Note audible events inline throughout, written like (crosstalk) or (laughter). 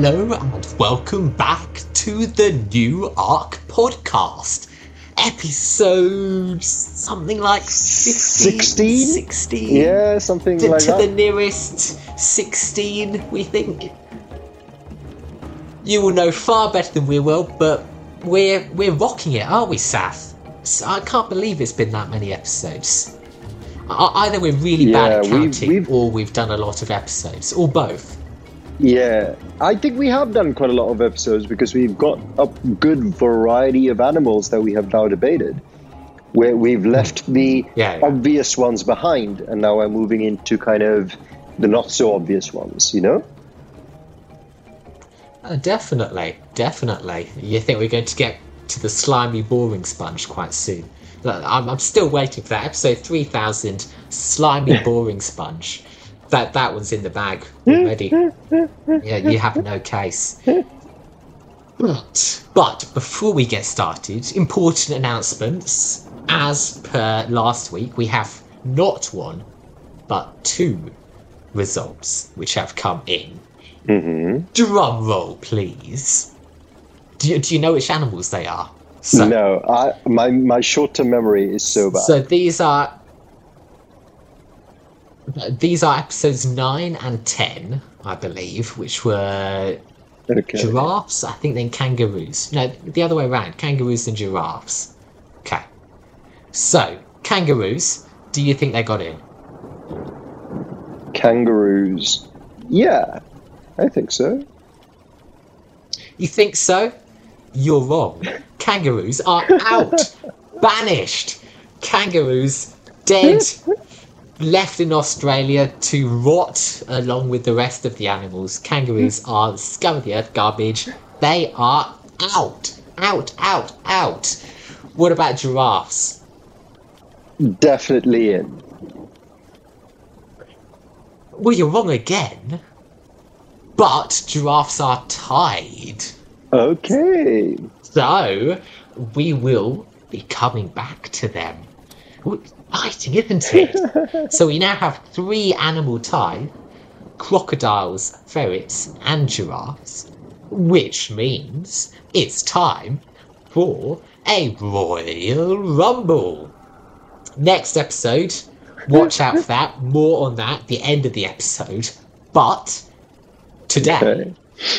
Hello and welcome back to the New Ark podcast. Episode something like 15, 16? 16? Yeah, something to, like to that. the nearest 16, we think. You will know far better than we will, but we're we're rocking it, aren't we, Saf? I can't believe it's been that many episodes. Either we're really bad at Yeah, we've- counting, we've- or we've done a lot of episodes, or both. Yeah, I think we have done quite a lot of episodes because we've got a good variety of animals that we have now debated. Where we've left the (laughs) Yeah, yeah. obvious ones behind, and now we're moving into kind of the not so obvious ones. You know? Uh, definitely, definitely. You think we're going to get to the slimy, boring sponge quite soon? I'm, I'm still waiting for that episode 3000 slimy, (laughs) boring sponge. That that one's in the bag already. yeah, you have no case. But, but before we get started, important announcements. As per last week, we have not one, but two results which have come in. Mm-hmm. Drum roll, please. Do you, do you know which animals they are? So, no, I my my short term memory is so bad. so these are these are episodes nine and ten, I believe, which were okay. giraffes. I think then kangaroos. No, the other way around. Kangaroos and giraffes. Okay. So kangaroos. Do you think they got in? Kangaroos. Yeah, I think so. You think so? You're wrong. (laughs) Kangaroos are out. Banished. Kangaroos dead. (laughs) Left in Australia to rot along with the rest of the animals. Kangaroos hmm. are the scum of the earth garbage. They are out. Out, out, out. What about giraffes? Definitely in. Well, you're wrong again. But giraffes are tied. Okay. So, we will be coming back to them. Exciting, isn't it? so we now have three animal ties crocodiles, ferrets, and giraffes, which means it's time for a Royal Rumble. Next episode, watch out for that. More on that at the end of the episode. But today, Okay.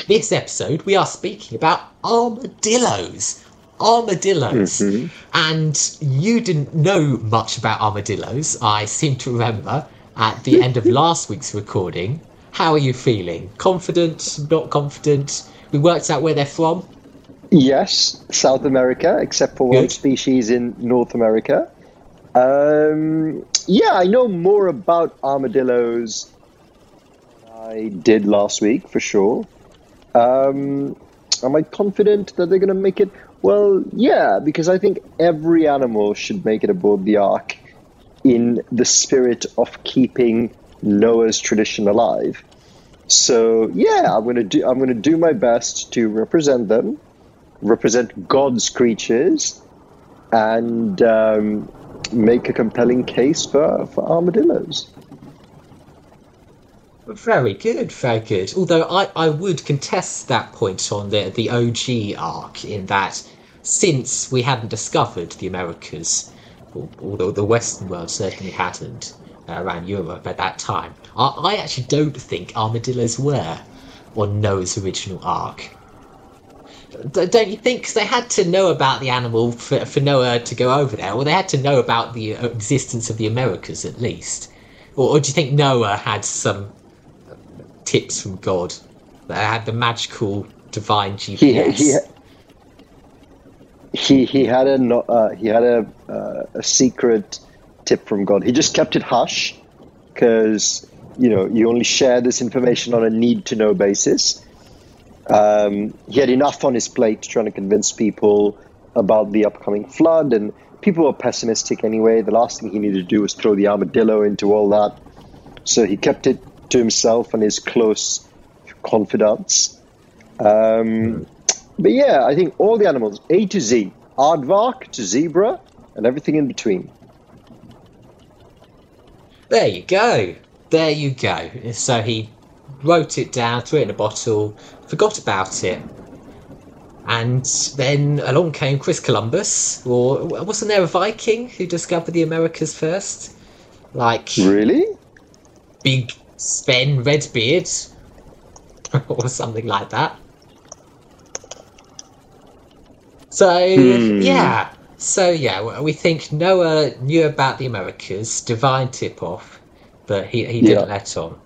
this episode, we are speaking about armadillos. Armadillos. Mhm. And you didn't know much about armadillos, I seem to remember, at the end of (laughs) last week's recording. How are you feeling? Confident? Not confident? We worked out where they're from? Yes, South America, except for one species in North America. Um, yeah, I know more about armadillos than I did last week, for sure. Um, am I confident that they're going to make it? Well, yeah, because I think every animal should make it aboard the Ark in the spirit of keeping Noah's tradition alive. So, yeah, I'm gonna do. I'm gonna do my best to represent them represent God's creatures and um, make a compelling case for, for armadillos. Very good, very good. Although I, I would contest that point on the, the OG ark in that since we hadn't discovered the Americas, although the Western world certainly hadn't uh, around Europe at that time, I, I actually don't think armadillos were on Noah's original ark. D- Don't you think? Because they had to know about the animal for, for Noah to go over there, or they had to know about the uh, existence of the Americas at least. Or, or do you think Noah had some tips from God that had the magical divine He GPS? he he, he had a uh, he had a uh, a secret tip from God. He just kept it hush because you know you only share this information on a need to know basis. Um, he had enough on his plate trying to convince people about the upcoming flood, and people were pessimistic anyway. The last thing he needed to do was throw the armadillo into all that. So he kept it to himself and his close confidants. Um, but yeah, I think all the animals, A to Z, aardvark to zebra, and everything in between. There you go. There you go. So he wrote it down, threw it in a bottle, forgot about it. And then along came Chris Columbus, or wasn't there a Viking who discovered the Americas first? Like Really? Big Sven Redbeard, (laughs) or something like that. So Hmm. yeah, so yeah, we think Noah knew about the Americas, divine tip off, but he he didn't Yeah. let on.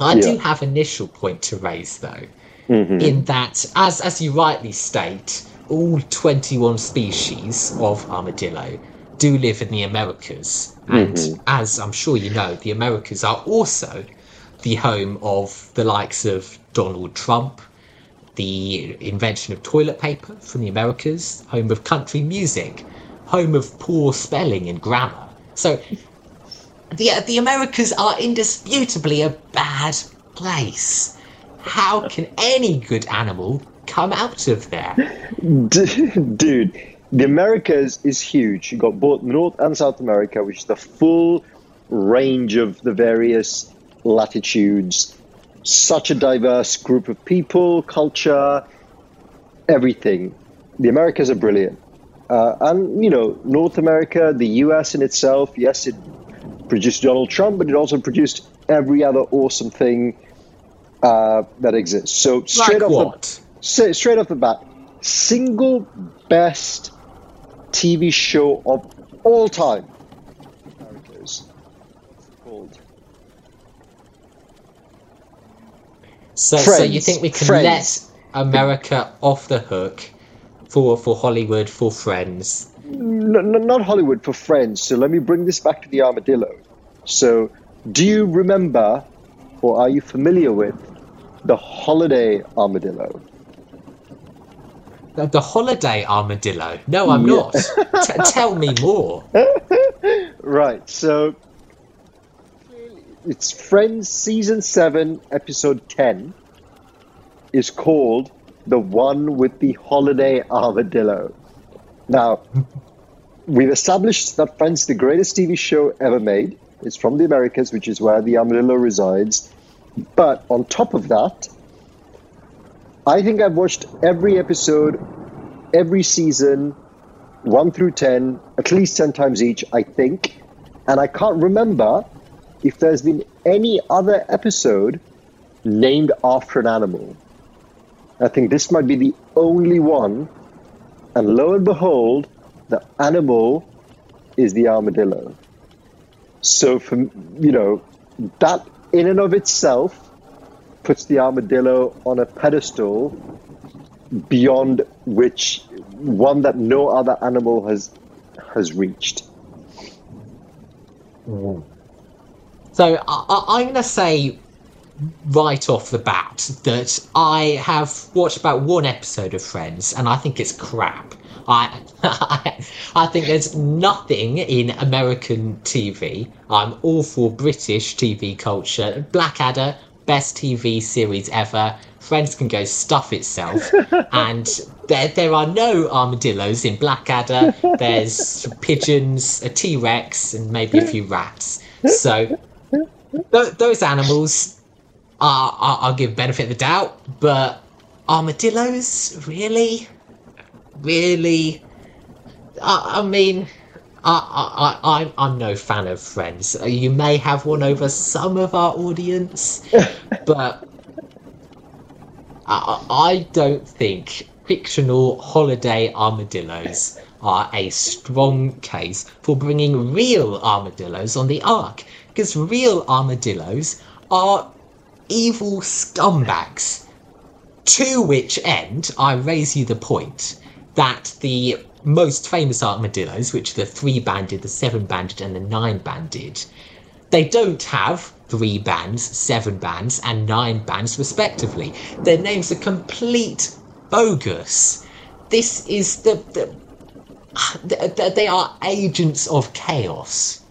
I do Yeah. have initial point to raise though, Mhm. in that as as you rightly state, all twenty one species of armadillo do live in the Americas, and Mhm. as I'm sure you know, the Americas are also the home of the likes of Donald Trump, the invention of toilet paper from the Americas, home of country music, home of poor spelling and grammar. So the the Americas are indisputably a bad place. How can any good animal come out of there? (laughs) Dude, the Americas is huge. You've got both North and South America, which is the full range of the various latitudes. Such a diverse group of people, culture, everything. The Americas are brilliant. Uh, and, you know, North America, the US in itself, yes, it produced Donald Trump, but it also produced every other awesome thing uh, that exists. So, straight like off the what? Say straight off the bat, single best TV show of all time. Americas. What's it called? So, so you think we can Friends. let America off the hook for for Hollywood, for Friends? No, no, not Hollywood for Friends. So let me bring this back to the armadillo. So, do you remember, or are you familiar with, the holiday armadillo? The, the holiday armadillo? No, I'm Yeah. not. T- tell me more. (laughs) Right. So it's Friends season 7 episode 10 is called The One with the Holiday Armadillo. Now, (laughs) we've established that Friends is the greatest TV show ever made. It's from the Americas, which is where the armadillo resides. But on top of that, I think I've watched every episode, every season, 1 through 10, at least 10 times each, I think. And I can't remember if there's been any other episode named after an animal. I think this might be the only one. And lo and behold, the animal is the armadillo. So, for, you know, that in and of itself puts the armadillo on a pedestal beyond which one that no other animal has has reached. Mm. So I, I, I'm going to say right off the bat that I have watched about one episode of Friends, and I think it's crap. I, (laughs) I think there's nothing in American TV. I'm all for British TV culture. Blackadder, best TV series ever. Friends can go stuff itself. (laughs) and there, there are no armadillos in Blackadder. There's pigeons, a T Rex, and maybe a few rats. So th- those animals are, are I'll give benefit of the doubt, but armadillos really, really. I, I mean, I, I, I I'm no fan of Friends. You may have one over some of our audience, but I, I don't think fictional holiday armadillos are a strong case for bringing real armadillos on the ark, because real armadillos are evil scumbags. To which end, I raise you the point that the most famous armadillos, which are the three banded, the seven banded, and the nine banded, they don't have three bands, seven bands, and nine bands respectively. Their names are complete bogus. This is the, the th- th- they are agents of chaos.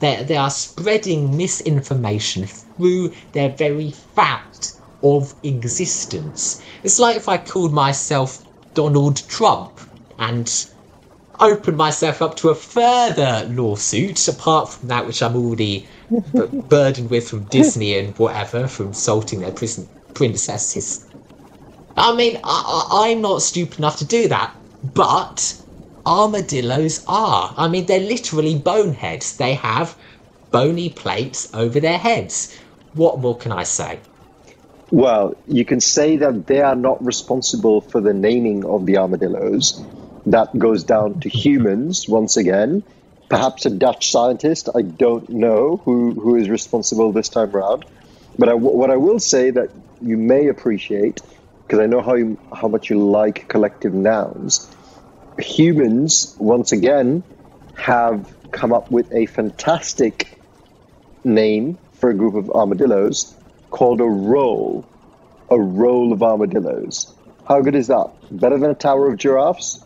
They, they are spreading misinformation through their very fact of existence. It's like if I called myself Donald Trump and opened myself up to a further lawsuit apart from that which I'm already (laughs) burdened with from Disney and whatever, from salting their prison princesses. I mean, I, I'm not stupid enough to do that, but armadillos are. I mean, they're literally boneheads. They have bony plates over their heads. What more can I say? Well, you can say that they are not responsible for the naming of the armadillos. That goes down to humans once again. Perhaps a Dutch scientist. I don't know who, who is responsible this time around. But I, what I will say that you may appreciate, because I know how you, how much you like collective nouns. Humans once again have come up with a fantastic name for a group of armadillos called a roll. A roll of armadillos. How good is that? Better than a tower of giraffes?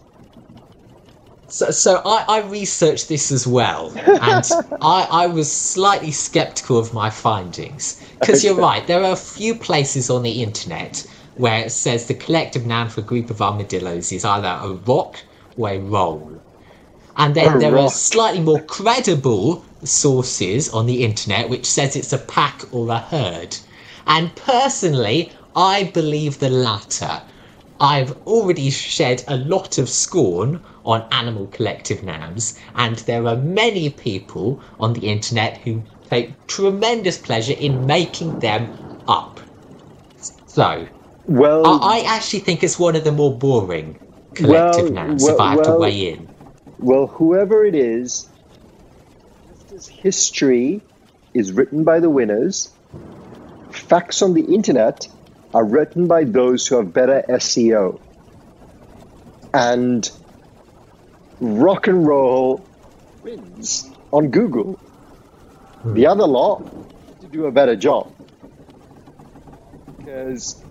So, so I, I researched this as well, and (laughs) I, I was slightly skeptical of my findings. Because you're right, there are a few places on the internet where it says the collective noun for a group of armadillos is either a rock or a roll. And then A there are slightly more credible sources on the internet which says it's a pack or a herd. And personally, I believe the latter. I've already shed a lot of scorn on animal collective nouns, and there are many people on the internet who take tremendous pleasure in making them up. So, Well, I, I actually think it's one of the more boring collective Well, nouns, well, if I have to weigh in. well, whoever it is, history is written by the winners, facts on the internet are written by those who have better SEO. And rock and roll wins on Google. The other lot to do a better job. Because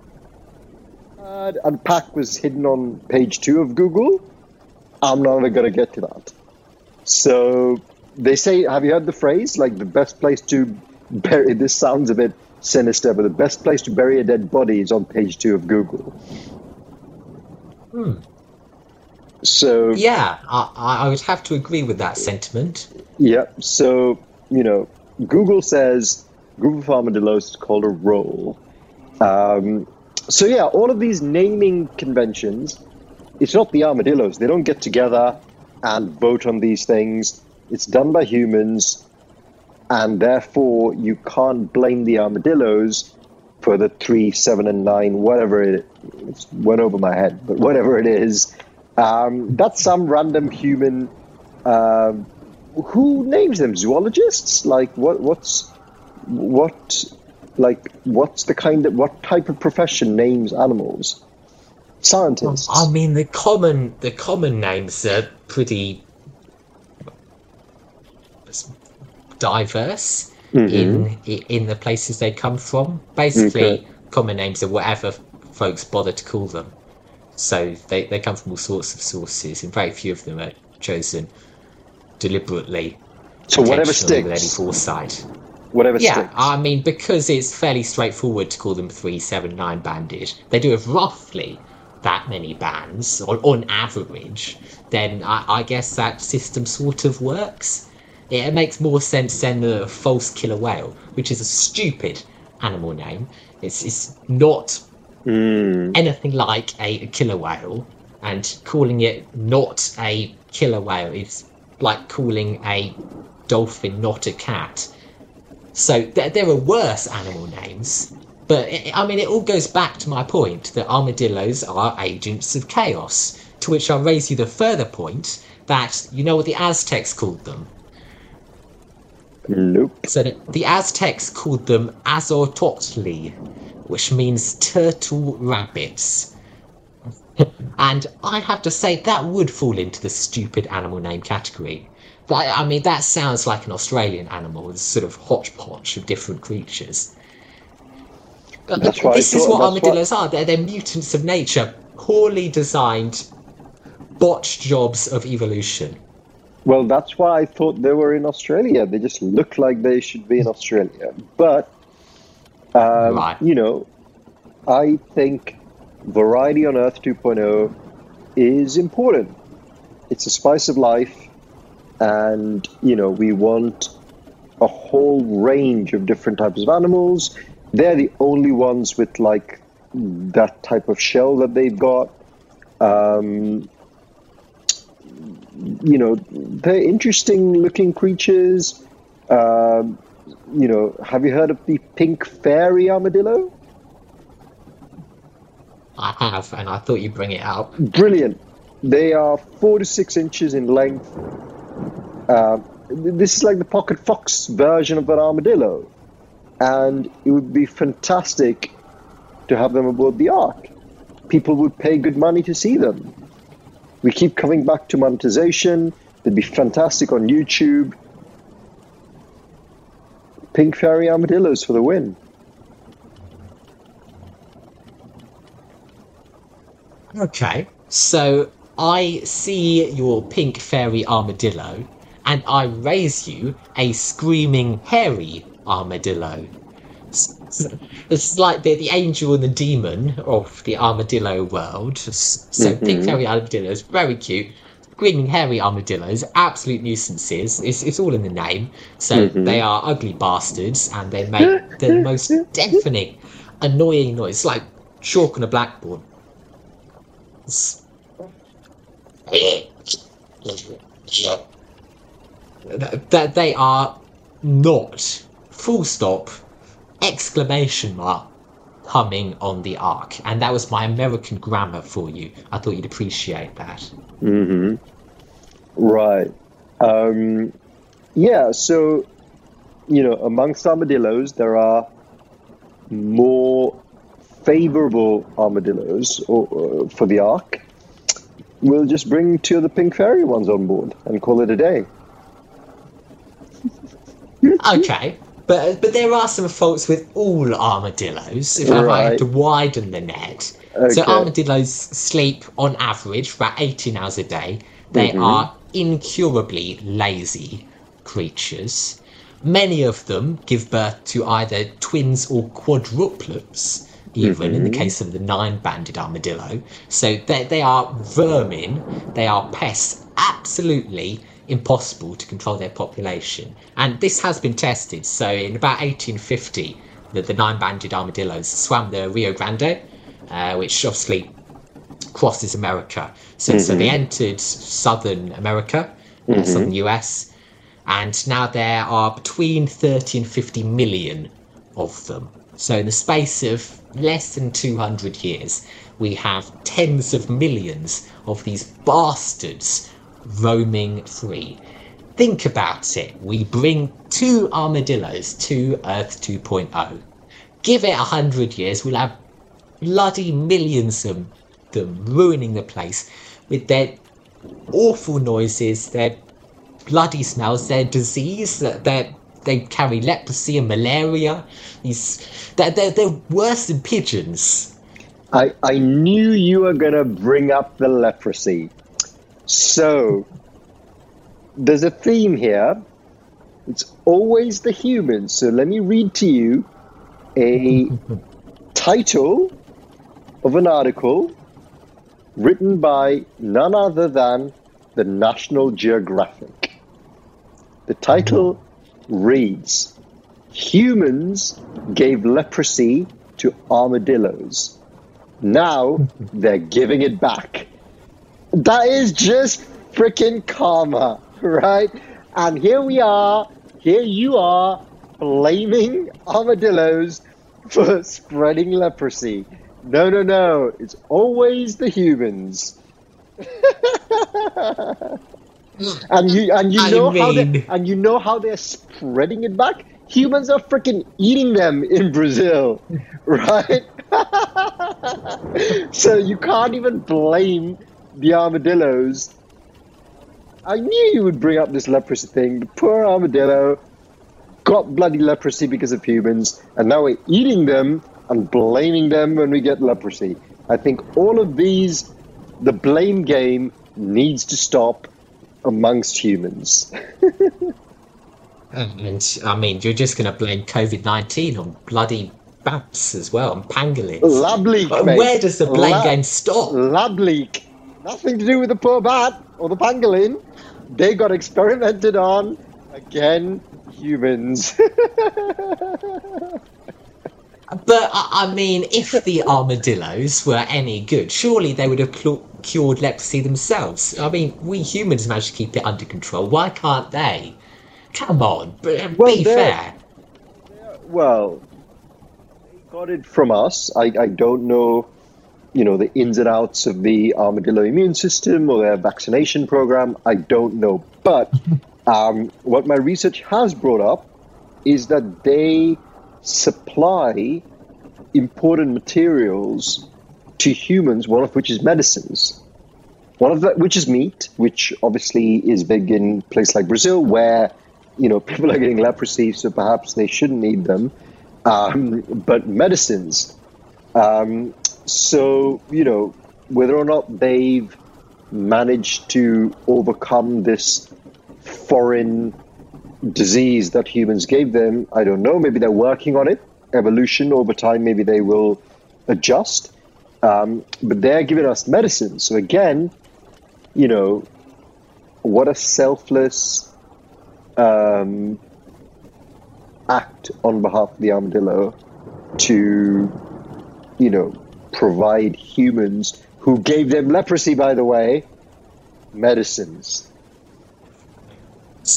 uh, Unpack was hidden on page two of Google. I'm not even going to get to that. So they say, have you heard the phrase? Like the best place to bury, this sounds a bit sinister, but the best place to bury a dead body is on page two of Google. Hmm. So, Yeah, I, I would have to agree with that sentiment. yeah, so, you know, Google says Google of armadillos is called a roll. Um, so, yeah, all of these naming conventions, it's not the armadillos. They don't get together and vote on these things. It's done by humans, and therefore you can't blame the armadillos for the three, seven, and nine, whatever it it's went over my head, but whatever it is. Um, that's some random human. Um, who names them? Zoologists? Like what? What's what? Like what's the kind of what type of profession names animals? Scientists. I mean, the common the common names are pretty diverse in in the places they come from. Basically, Okay. common names are whatever folks bother to call them. So they, they come from all sorts of sources, and very few of them are chosen deliberately. so whatever intentionally with any foresight. Whatever Yeah, sticks. I mean, because it's fairly straightforward to call them 379 banded, they do have roughly that many bands on, on average, then I, I guess that system sort of works. It, it makes more sense than the false killer whale, which is a stupid animal name. It's, it's not Mm. anything like a killer whale, and calling it not a killer whale is like calling a dolphin not a cat. So there, there are worse animal names, but i I mean, it all goes back to my point that armadillos are agents of chaos. To which I'll raise you the further point that you know what the Aztecs called them. Nope. So the, the Aztecs called them Azototli, which means turtle rabbits. and I have to say that would fall into the stupid animal name category. But I mean, that sounds like an Australian animal, a sort of hodgepodge of different creatures. But That's this is what armadillos are. They're, they're mutants of nature, poorly designed, botched jobs of evolution. Well, that's why I thought they were in Australia. They just look like they should be in Australia. But, um, you know, I think Variety on Earth 2.0 is important. It's a spice of life. And, you know, we want a whole range of different types of animals. They're the only ones with like that type of shell that they've got. Um, you know, they're interesting looking creatures. Um, you know, have you heard of the pink fairy armadillo? I have, and I thought you'd bring it up. Brilliant. They are four to six inches in length. Uh, this is like the pocket fox version of an armadillo, and it would be fantastic to have them aboard the Ark. People would pay good money to see them. We keep coming back to monetization. They'd be fantastic on YouTube. Pink fairy armadillos for the win. Okay, so I see your pink fairy armadillo, and I raise you a screaming hairy armadillo. It's like the, the angel and the demon of the armadillo world. So Mhm. pink fairy armadillos, very cute. Screaming hairy armadillos, absolute nuisances. It's, it's all in the name. So Mhm. they are ugly bastards, and they make the most (laughs) deafening, annoying noise, like chalk on a blackboard. That they are not full stop exclamation mark humming on the ark and that was my american grammar for you i thought you'd appreciate that hmm Right. Um, yeah, so, you know, amongst armadillos, there are more favorable armadillos or, uh, for the Ark. We'll just bring two of the pink fairy ones on board and call it a day. (laughs) okay but but there are some faults with all armadillos if i might have to widen the net. So armadillos sleep on average about 18 hours a day. They Mhm. are incurably lazy creatures. Many of them give birth to either twins or quadruplets even in the Mhm. case of the nine-banded armadillo. So they, they are vermin. They are pests absolutely impossible to control their population and this has been tested so in about 1850 the, the nine-banded armadillos swam the rio grande uh, which obviously crosses America. So, so they entered southern America, uh, southern US, and now there are between 30 and 50 million of them. So, in the space of less than 200 years, we have tens of millions of these bastards roaming free. Think about it. We bring two armadillos to Earth 2.0. Give it a hundred years, we'll have bloody millions of them ruining the place with their awful noises, their bloody smells, their disease, that they they carry leprosy and malaria. These they're, they're, they're worse than pigeons. I, I knew you were going to bring up the leprosy. So, there's a theme here. It's always the humans. So, let me read to you a (laughs) title of an article written by none other than the National Geographic. The title mm-hmm. reads Humans gave leprosy to armadillos. Now (laughs) they're giving it back. That is just freaking karma, right? And here we are, here you are, blaming armadillos for (laughs) spreading leprosy. No, no, no, it's always the humans. (laughs) and you and you I know how they and you know how they're spreading it back. Humans are freaking eating them in Brazil, (laughs) right? so you can't even blame the armadillos. I knew you would bring up this leprosy thing. The poor armadillo got bloody leprosy because of humans, and now we're eating them and blaming them when we get leprosy. I think all of these, the blame game needs to stop amongst humans. (laughs) And I mean, you're just going to blame COVID 19 on bloody bats as well, and pangolins. Lab leak, where does the blame game stop? Lab leak. Nothing to do with the poor bat or the pangolin. They got experimented on again humans. (laughs) But I, mean, if the armadillos were any good, surely they would have cl- cured leprosy themselves. I mean, we humans managed to keep it under control. Why can't they? Come on, Well, be they're- fair. well, they got it from us. I, I don't know, you know, the ins and outs of the armadillo immune system or their vaccination program. I don't know. But (laughs) um, what my research has brought up is that they supply important materials to humans, one of which is medicines. One of that, which is meat, which obviously is big in places like Brazil, where you know (laughs) people are getting leprosy, so perhaps they shouldn't eat them. Um, but medicines. Um, so you know whether or not they've managed to overcome this foreign disease that humans gave them, I don't know. Maybe they're working on it. Evolution over time, maybe they will adjust. Um, but they're giving us medicine. So again, you know, what a selfless um, act on behalf of the armadillo to, you know, provide humans who gave them leprosy, by the way, medicines.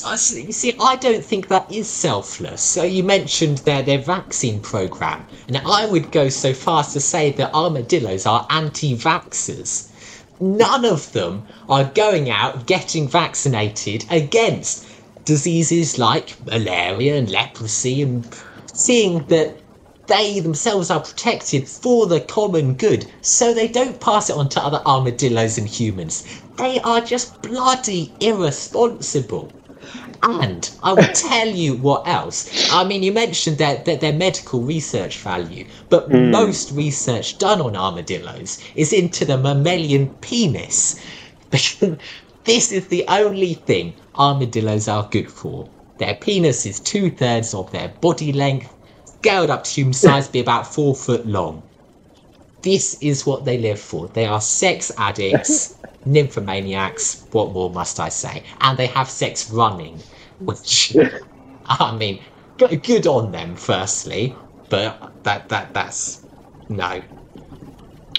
You see, I don't think that is selfless. So you mentioned their their vaccine program, and I would go so far as to say that armadillos are anti-vaxxers. None of them are going out getting vaccinated against diseases like malaria and leprosy, and seeing that they themselves are protected for the common good, so they don't pass it on to other armadillos and humans. They are just bloody irresponsible. And I will (laughs) tell you what else. I mean, you mentioned that their, their medical research value, but hmm. most research done on armadillos is into the mammalian penis. (laughs) this is the only thing armadillos are good for. Their penis is two thirds of their body length, scaled up to human size, to be about four foot long. This is what they live for. They are sex addicts, (laughs) nymphomaniacs, what more must I say? And they have sex running, which, (laughs) I mean, good on them, firstly, but that, that that's no.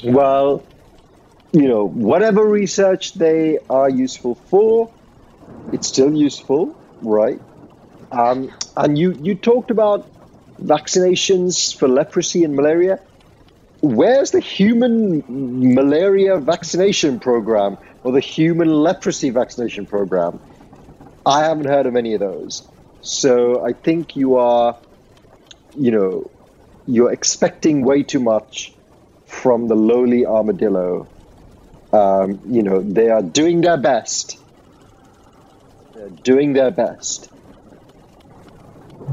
Well, you know, whatever research they are useful for, it's still useful, right? Um, and you, you talked about vaccinations for leprosy and malaria. Where's the human malaria vaccination program or the human leprosy vaccination program? I haven't heard of any of those. So I think you are, you know, you're expecting way too much from the lowly armadillo. Um, you know, they are doing their best. They're doing their best.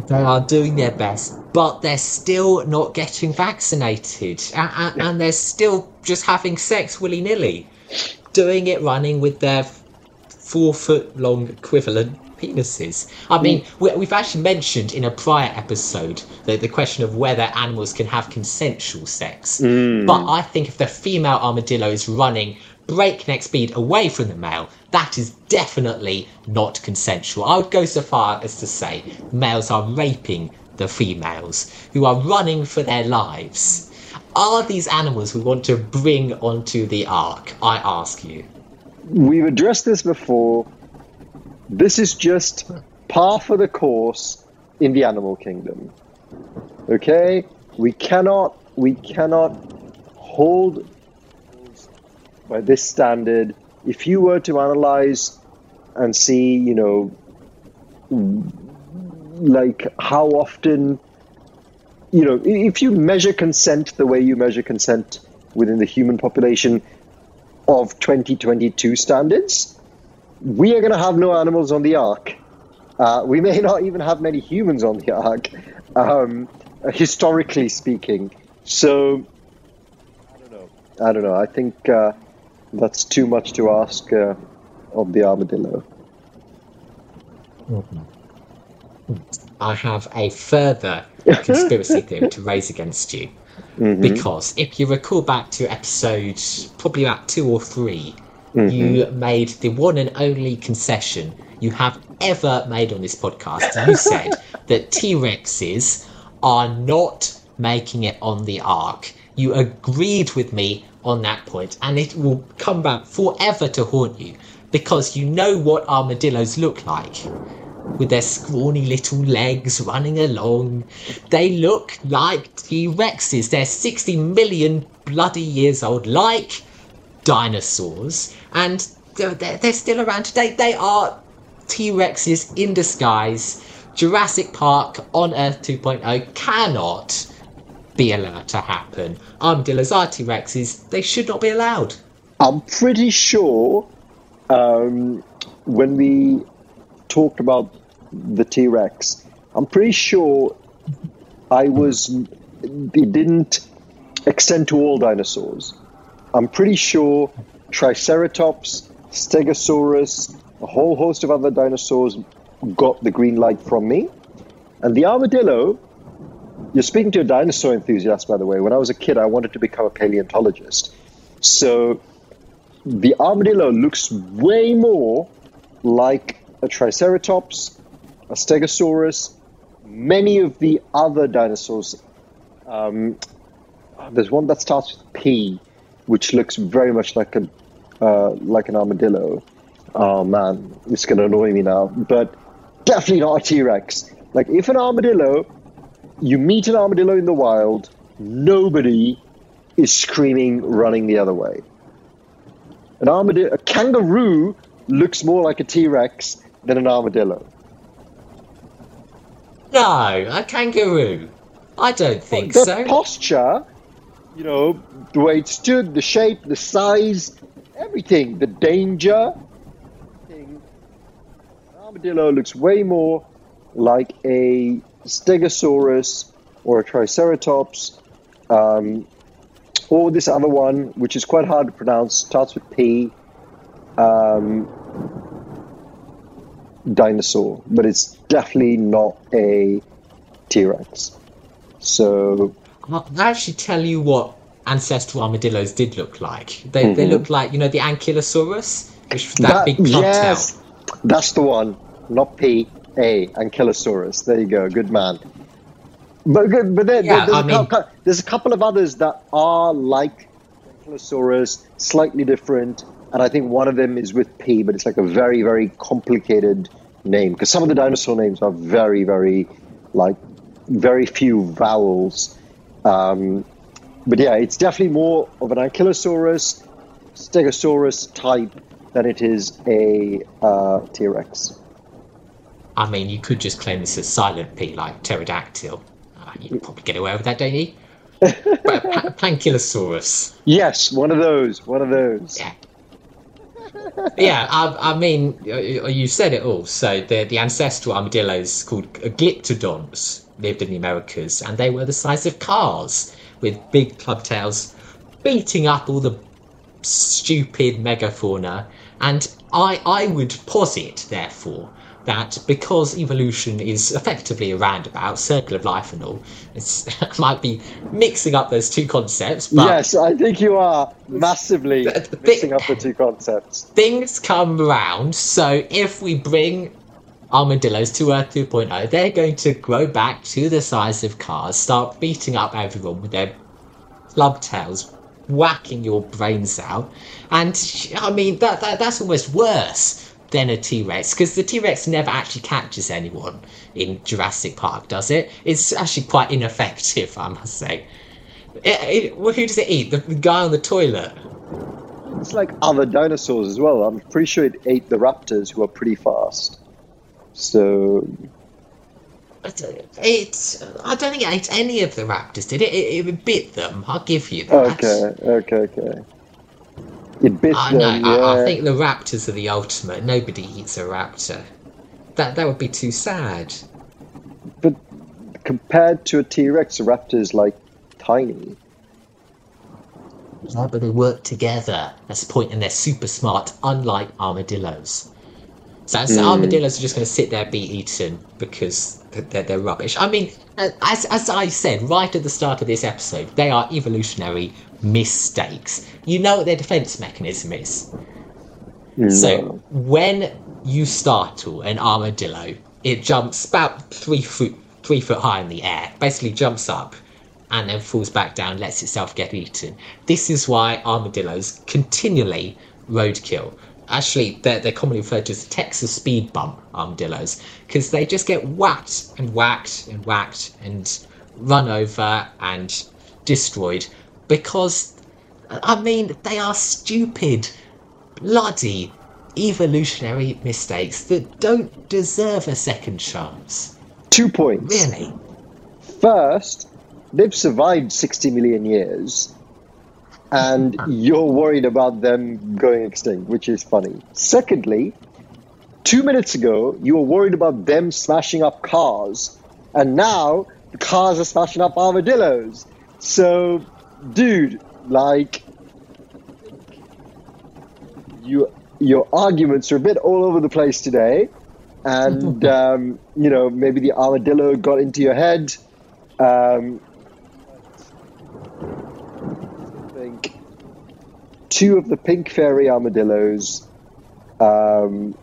They are doing their best, but they're still not getting vaccinated, and, and, and they're still just having sex willy nilly, doing it running with their four foot long equivalent penises. I mean, mm. we, we've actually mentioned in a prior episode the, the question of whether animals can have consensual sex. Mm. But I think if the female armadillo is running breakneck speed away from the male, that is definitely not consensual. I would go so far as to say males are raping the females who are running for their lives. Are these animals we want to bring onto the ark? I ask you. We've addressed this before. This is just par for the course in the animal kingdom. Okay? We cannot we cannot hold by this standard. If you were to analyze and see, you know, like how often you know, if you measure consent the way you measure consent within the human population of 2022 standards, we are going to have no animals on the ark. Uh, we may (laughs) not even have many humans on the ark, um, historically speaking. So, I don't know. I don't know. I think uh, that's too much to ask uh, of the armadillo. Mm-hmm. I have a further (laughs) conspiracy theory to raise against you. Mm-hmm. Because if you recall back to episode probably about two or 3 mm-hmm. you made the one and only concession you have ever made on this podcast. You said (laughs) that T Rexes are not making it on the Ark. You agreed with me on that point, and it will come back forever to haunt you because you know what armadillos look like. With their scrawny little legs running along, they look like T Rexes. They're 60 million bloody years old, like dinosaurs, and uh, they're, they're still around today. They are T Rexes in disguise. Jurassic Park on Earth 2.0 cannot be allowed to happen. Armadillos are T Rexes. They should not be allowed. I'm pretty sure um, when we talked about the T Rex, I'm pretty sure I was. It didn't extend to all dinosaurs. I'm pretty sure Triceratops, Stegosaurus, a whole host of other dinosaurs got the green light from me. And the armadillo, you're speaking to a dinosaur enthusiast, by the way. When I was a kid, I wanted to become a paleontologist. So the armadillo looks way more like a Triceratops, a Stegosaurus, many of the other dinosaurs. Um, there's one that starts with P, which looks very much like a uh, like an armadillo. Oh man, it's gonna annoy me now, but definitely not a T Rex. Like if an armadillo, you meet an armadillo in the wild, nobody is screaming, running the other way. An armadillo, a kangaroo looks more like a T Rex than an armadillo. No, a kangaroo. I don't think so. the so. posture, you know, the way it stood, the shape, the size, everything, the danger. Thing. An armadillo looks way more like a Stegosaurus or a Triceratops, um, or this other one, which is quite hard to pronounce, starts with P. Um, dinosaur, but it's definitely not a T Rex. So I'll actually tell you what ancestral armadillos did look like. They, they looked like, you know, the Ankylosaurus, which was that, big club yes, that's the one, not P A Ankylosaurus. There you go, good man. But good, but there, Yeah, there's, a mean- cou- there's a couple of others that are like Ankylosaurus, slightly different, and I think one of them is with P, but it's like a very very complicated name because some of the dinosaur names are very very like very few vowels. Um, but yeah, it's definitely more of an Ankylosaurus, Stegosaurus type than it is a uh, T Rex. I mean, you could just claim this as silent P, like pterodactyl. Uh, you'd probably get away with that, don't you? but pa- Pankylosaurus. (laughs) Yes, one of those. One of those. Yeah. yeah, I, I mean, you said it all. So the the ancestral armadillos called Glyptodons lived in the Americas, and they were the size of cars with big club tails, beating up all the stupid megafauna. And I I would posit, therefore, that because evolution is effectively a roundabout circle of life and all, it's (laughs) might be mixing up those two concepts, but yes, I think you are massively the mixing up the two concepts. things come round. So if we bring armadillos to Earth 2.0, they're going to grow back to the size of cars, start beating up everyone with their club tails, whacking your brains out. And I mean, that, that that's almost worse than a T Rex because the T Rex never actually catches anyone in Jurassic Park, does it? It's actually quite ineffective, I must say. It, it, well, who does it eat? The, the guy on the toilet. It's like other dinosaurs as well. I'm pretty sure it ate the raptors, who are pretty fast. So It, I don't think it ate any of the raptors, did it? It, it bit them. I'll give you that. okay, okay, okay. It bit I know. them. Yeah. I, I think the raptors are the ultimate. Nobody eats a raptor. That that would be too sad. But compared to a T Rex, a raptor is like tiny. No, but they work together. That's the point, and they're super smart, unlike armadillos. So, so hmm. armadillos are just going to sit there, be eaten because they're, they're rubbish. I mean, as, as I said right at the start of this episode, they are evolutionary mistakes. You know what their defense mechanism is. Mm. So when you startle an armadillo, it jumps about three foot three foot high in the air, basically jumps up and then falls back down, lets itself get eaten. This is why armadillos continually roadkill. Actually, they're, they're commonly referred to as Texas speed bump armadillos because they just get whacked and whacked and whacked and run over and destroyed because, I mean, they are stupid, bloody, evolutionary mistakes that don't deserve a second chance. Two points. Really? First, they've survived 60 million years, and ah. you're worried about them going extinct, which is funny. Secondly, two minutes ago, you were worried about them smashing up cars, and now the cars are smashing up armadillos. So, dude, like, you, your arguments are a bit all over the place today, and (laughs) um, you know maybe the armadillo got into your head. Um, I think two of the pink fairy armadillos. Um,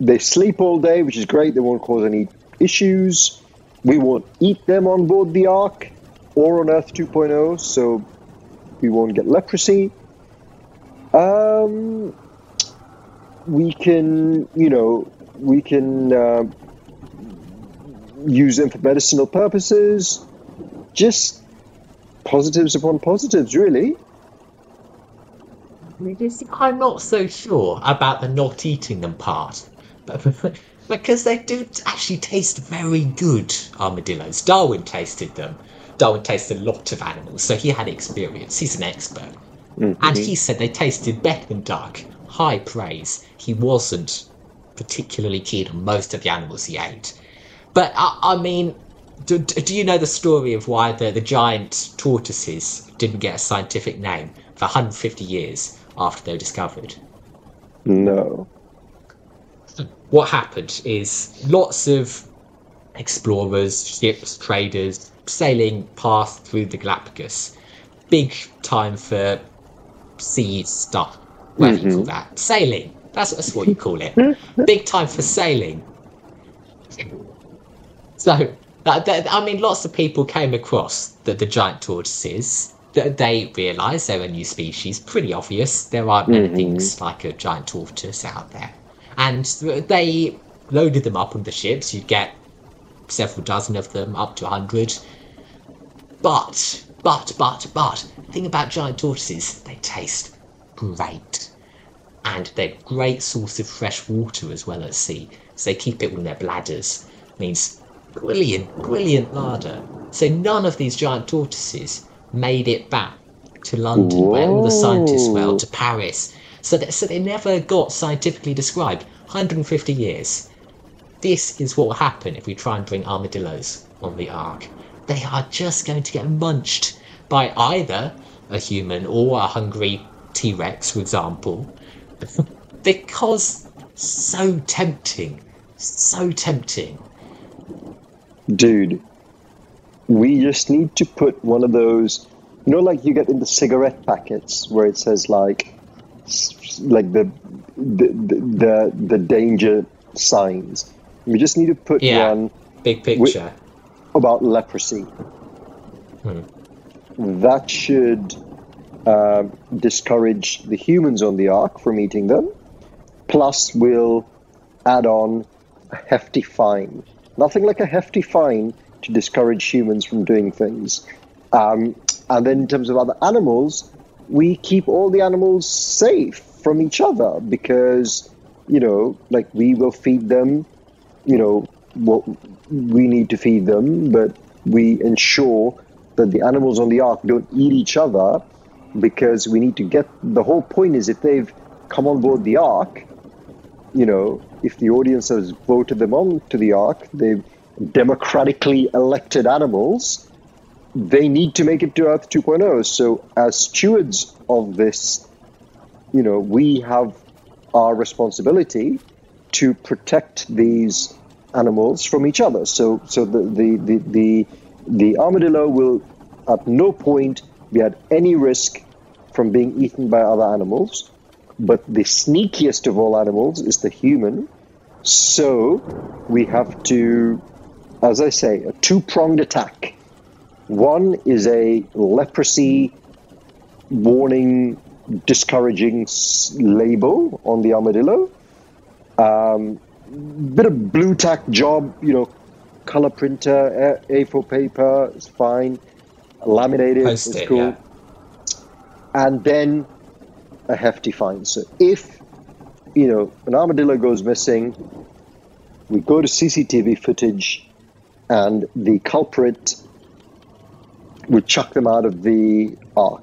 they sleep all day, which is great. They won't cause any issues. We won't eat them on board the Ark or on Earth 2.0, so we won't get leprosy. Um, we can, you know, we can uh, use them for medicinal purposes. Just positives upon positives, really. I'm not so sure about the not eating them part. (laughs) because they do actually taste very good, armadillos. Darwin tasted them. Darwin tasted a lot of animals, so he had experience. He's an expert. Mhm. And he said they tasted better than duck. High praise. He wasn't particularly keen on most of the animals he ate. But I, I mean, do, do you know the story of why the, the giant tortoises didn't get a scientific name for 150 years after they were discovered? No. what happened is lots of explorers, ships, traders sailing past through the Galapagos. Big time for sea stuff. What do you call that. Sailing. That's, that's what you call it. (laughs) Big time for sailing. So, that, that- I mean, lots of people came across the, the giant tortoises. Th- They realised they're a new species. Pretty obvious. There aren't many Mhm. things like a giant tortoise out there. And they loaded them up on the ships. You'd get several dozen of them, up to a hundred. But, but, but, but, the thing about giant tortoises, they taste great. And they're a great source of fresh water as well at sea. So they keep it in their bladders. Means brilliant, brilliant larder. So none of these giant tortoises made it back to London, where all the scientists were, to Paris. So they, so they never got scientifically described. 150 years. This is what will happen if we try and bring armadillos on the Ark. They are just going to get munched by either a human or a hungry T Rex, for example, (laughs) because so tempting. So tempting. Dude, we just need to put one of those, you know, like you get in the cigarette packets where it says like, like the the the, the, the danger signs. We just need to put Yeah. one Big picture. about leprosy. Hmm. That should uh, discourage the humans on the ark from eating them. Plus, we'll add on a hefty fine. Nothing like a hefty fine to discourage humans from doing things. Um, and then, in terms of other animals, we keep all the animals safe from each other because, you know, like we will feed them, you know, what we need to feed them, but we ensure that the animals on the ark don't eat each other because we need to get the whole point is if they've come on board the ark, you know, if the audience has voted them on to the ark, they've democratically elected animals, they need to make it to Earth 2.0. So, as stewards of this, you know, we have our responsibility to protect these animals from each other. So, so the the the the, the armadillo will at no point be at any risk from being eaten by other animals. but the sneakiest of all animals is the human. So we have to, as I say, a two pronged attack. One is a leprosy warning, discouraging label on the armadillo. Um, bit of Blu Tack job, you know, color printer, A- A4 paper, it's fine. Laminated, Post cool. yeah. And then a hefty fine. So if, you know, an armadillo goes missing, we go to CCTV footage and the culprit would chuck them out of the ark.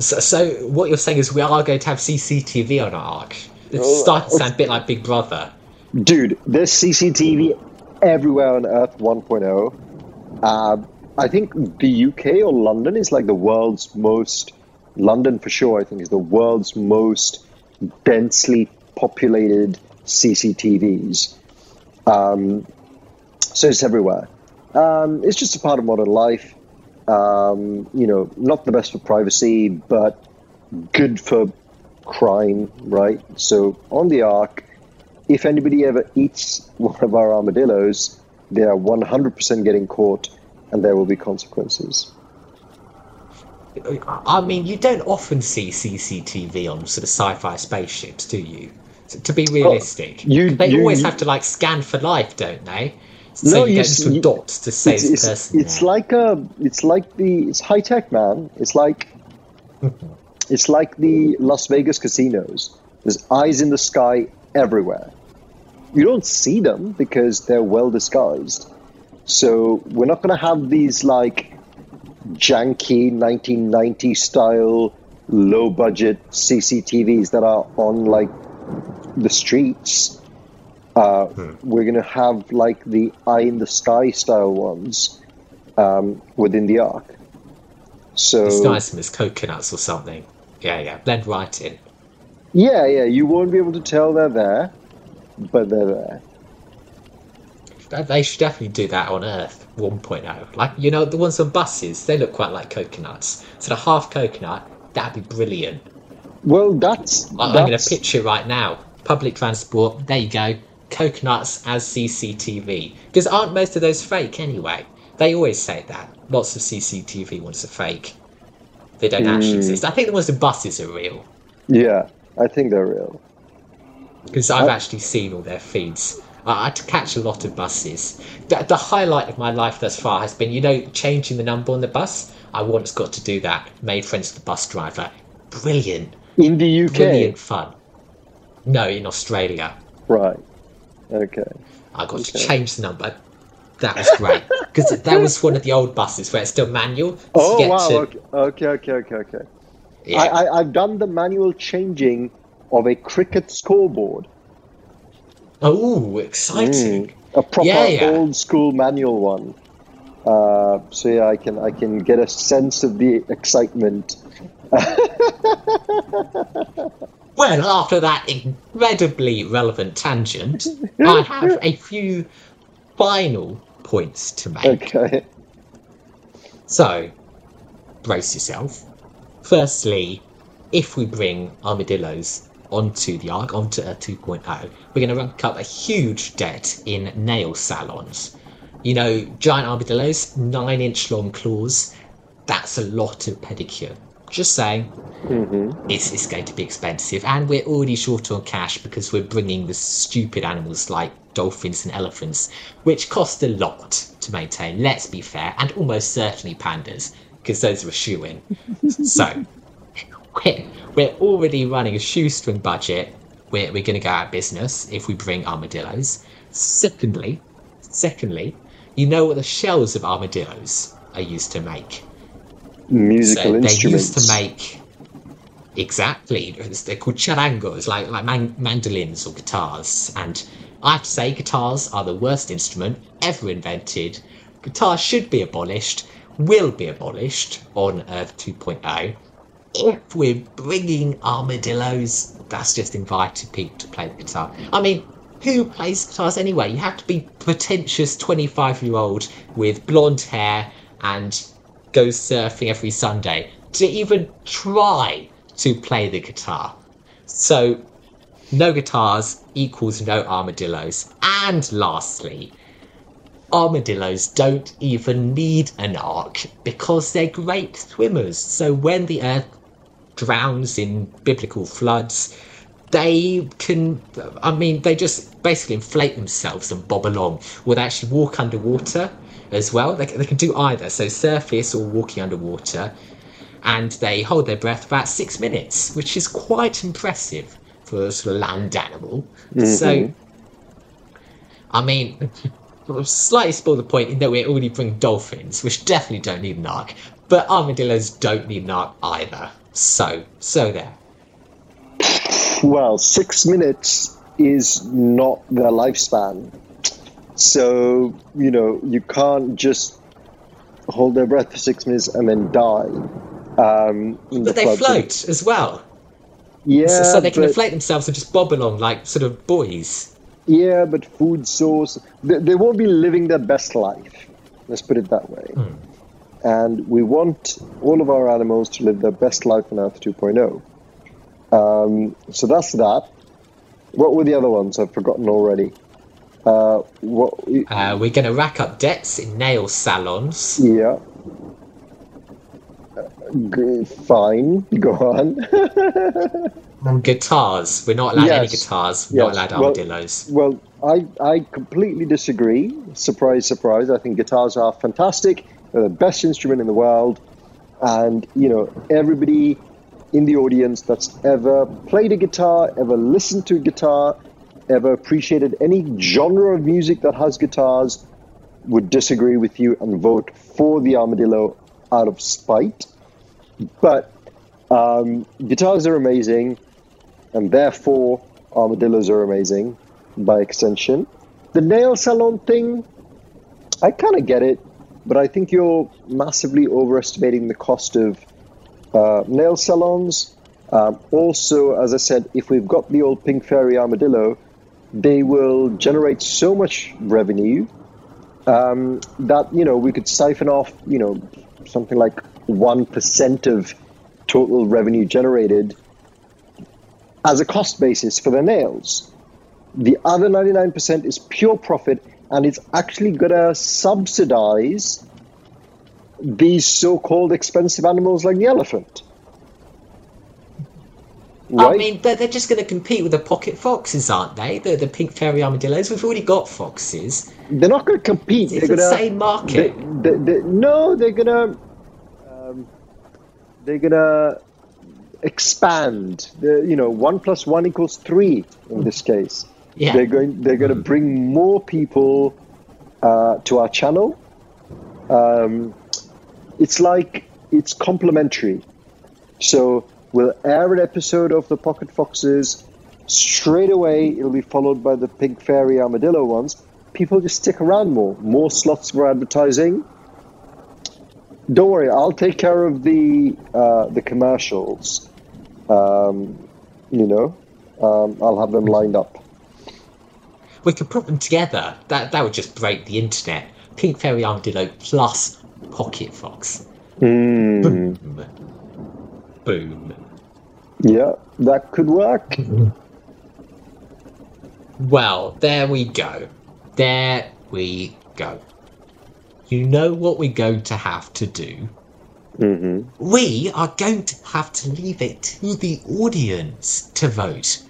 So, so what you're saying is we are going to have CCTV on our ark. It's Oh, starting to sound a bit like Big Brother. Dude, there's CCTV everywhere on Earth 1.0. Uh, I think the UK or London is like the world's most, London for sure, I think, is the world's most densely populated CCTVs. Um, so it's everywhere. Um, it's just a part of modern life. Um, you know, not the best for privacy, but good for crime, right? So on the ark, if anybody ever eats one of our armadillos, they are 100% getting caught and there will be consequences. I mean, you don't often see CCTV on sort of sci-fi spaceships, do you? So, to be oh, realistic, you- they you- always you- have to like scan for life, don't they? So No, you, get dots to say It's, the it's, person. it's there. like a, it's like the, it's high tech, man. It's like, (laughs) it's like the Las Vegas casinos. There's eyes in the sky everywhere. You don't see them because they're well disguised. So we're not going to have these like janky 1990 style low budget CCTVs that are on like the streets. Uh, We're going to have like the eye in the sky style ones um, within the ark. So Disguise them as coconuts or something. Yeah, yeah, blend right in. yeah, yeah, you won't be able to tell they're there, but they're there. They- should definitely do that on Earth 1.0. Like, you know, the ones on buses, they look quite like coconuts. So the half coconut, that'd be brilliant. Well, that's I- I'm going to picture right now. Public transport, there you go. Coconuts as CCTV. Because aren't most of those fake anyway? They always say that. Lots of CCTV ones are fake. They don't actually Hmm. exist. I think the ones in buses are real. yeah. I think they're real. Because I've Oh. actually seen all their feeds. I I had to catch a lot of buses. The, the highlight of my life thus far has been, you know, changing the number on the bus. I once got to do that. Made friends with the bus driver. Brilliant. In the UK, Brilliant fun. No, in Australia. right? Okay. I got to change the number. That was great. Because that was one of the old buses where it's still manual. Oh wow! to- Okay, okay, okay, okay. okay. yeah. I, I, I've done the manual changing of a cricket scoreboard. Oh, exciting. Mm, a proper Yeah, yeah. old school manual one. Uh, so yeah, I can I can get a sense of the excitement. (laughs) Well, after that incredibly relevant tangent, I have a few final points to make. Okay. So, brace yourself. Firstly, if we bring armadillos onto the Ark, onto Earth 2.0, we're going to rank up a huge debt in nail salons. You know, giant armadillos, nine inch long claws, that's a lot of pedicure. Just saying, mm-hmm. it's, it's going to be expensive, and we're already short on cash because we're bringing the stupid animals like dolphins and elephants, which cost a lot to maintain, let's be fair, and almost certainly pandas, because those are a shoe in. (laughs) so, we're, we're already running a shoestring budget. We're, we're going to go out of business if we bring armadillos. Secondly, secondly, you know what the shells of armadillos are used to make? Musical So they used to make exactly. They're called charangos, like like man- mandolins or guitars. And I have to say, guitars are the worst instrument ever invented. Guitars should be abolished. Will be abolished on Earth 2.0. If we're bringing armadillos, that's just invited people to play the guitar. I mean, who plays guitars anyway? You have to be pretentious 25 year old with blonde hair and goes surfing every Sunday to even try to play the guitar. So, no guitars equals no armadillos. And lastly, armadillos don't even need an ark because they're great swimmers. So, when the earth drowns in biblical floods, they can, I mean, they just basically inflate themselves and bob along, or they actually walk underwater as well. They, they can do either, so surface or walking underwater. And they hold their breath about six minutes, which is quite impressive for sort of land animal. So, I mean, (laughs) slightly spoil the point in that we already bring dolphins, which definitely don't need an ark, but armadillos don't need an ark either. So, so there. Well, six minutes is not their lifespan. So, you know, you can't just hold their breath for six minutes and then die. Um, in the But they float as well. Yeah, so, so they can but, inflate themselves and just bob along like sort of buoys. yeah, but food source. They, they won't be living their best life. Let's put it that way. Hmm. And we want all of our animals to live their best life on Earth 2.0. Um, so that's that. What were the other ones? I've forgotten already. Uh, what? Uh, we're going to rack up debts in nail salons. Yeah. G- fine. Go on. And (laughs) um, guitars. We're not allowed any guitars. We're not Yes. allowed Well- armadillos. well, I I completely disagree. Surprise, surprise. I think guitars are fantastic. They're the best instrument in the world, and you know everybody in the audience that's ever played a guitar, ever listened to a guitar, ever appreciated any genre of music that has guitars would disagree with you and vote for the armadillo out of spite. But um, guitars are amazing, and therefore armadillos are amazing by extension. The nail salon thing, I kind of get it, but I think you're massively overestimating the cost of uh, nail salons. Um, also, as I said, if we've got the old pink fairy armadillo, they will generate so much revenue um, that you know we could siphon off you know something like one percent of total revenue generated as a cost basis for their nails. The other 99% is pure profit and it's actually going to subsidize these so called expensive animals like the elephant. Right? I mean, they're, they're just going to compete with the pocket foxes, aren't they? The, the pink fairy armadillos. We've already got foxes. they're not going to compete. It's they're the gonna, same market. They, they, they, no, they're going to. Um, they're going to expand. The, you know, one plus one equals three in this case. Yeah. They're going. They're going to bring more people uh, to our channel. Um, it's like it's complementary. So we'll air an episode of the Pocket Foxes straight away. It'll be followed by the Pink Fairy Armadillo ones. People just stick around more. More slots for advertising. Don't worry, I'll take care of the uh, the commercials. Um, you know, um, I'll have them lined up. We could put them together. That that would just break the internet. Pink fairy armadillo plus pocket fox. Hmm. Boom. Boom. Yeah, that could work. Well, there we go. There we go. You know what we're going to have to do? hmm We are going to have to leave it to the audience to vote.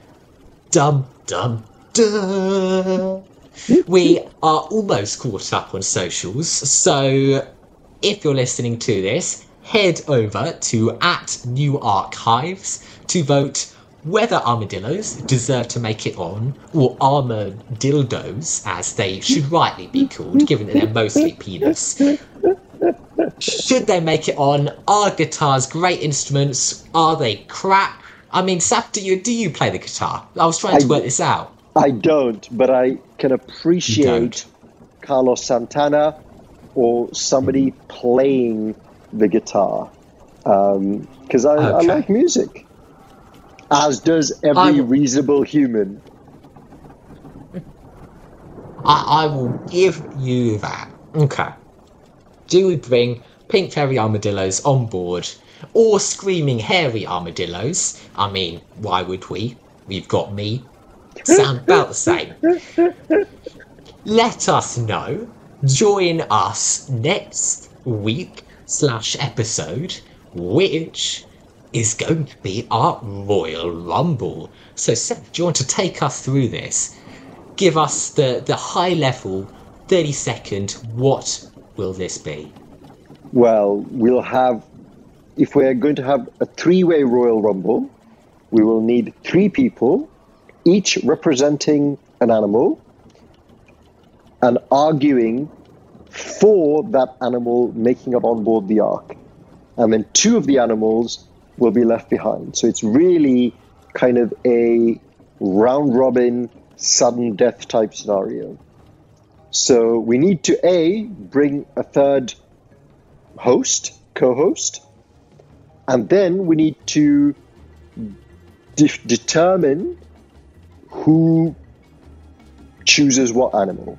Dum dum dum. (laughs) We are almost caught up on socials, so if you're listening to this, head over to at New Archives to vote whether armadillos deserve to make it on, or armadildos, as they should rightly be called, given that they're mostly penis. Should they make it on? Are guitars great instruments? Are they crap? I mean, Saf, do you do you play the guitar? I was trying to I- work this out. I don't, but I can appreciate. Carlos Santana or somebody hmm. playing the guitar um, because I, I Okay. like music, as does every I- reasonable human. I, I will give you that. Okay. Do we bring Pink Fairy Armadillos on board, or screaming hairy armadillos. I mean, why would we? We've got me. Sound about the same. Let us know. Join us next week slash episode, which is going to be our Royal Rumble. So, Seth, do you want to take us through this? Give us the, the high level, 30 second, what will this be? Well, we'll have, if we're going to have a three way Royal Rumble, we will need three people, each representing an animal, and arguing for that animal making up on board the ark. And then two of the animals will be left behind. So it's really kind of a round robin, sudden death type scenario. So we need to A, bring a third host, co host, and then we need to de- determine who chooses what animal.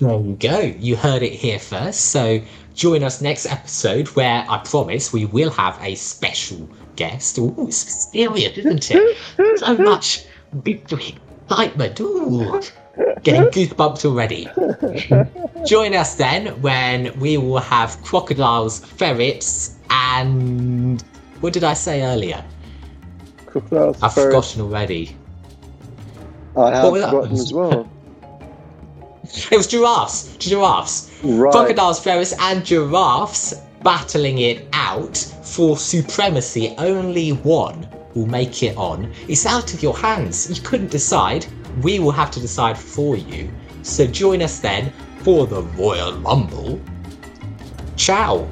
There you go. You heard it here first. So join us next episode where I promise we will have a special guest. Ooh, it's mysterious, isn't it? So much excitement. Ooh, getting goosebumps already. join us then when we will have crocodiles, ferrets, and what did I say earlier? Crocodiles, I've ferrets. forgotten already. I have forgotten as well. It was giraffes. Giraffes. Right. Crocodiles, ferrets, and giraffes battling it out for supremacy. Only one will make it on. It's out of your hands. You couldn't decide. We will have to decide for you. So join us then for the Royal Rumble. Ciao.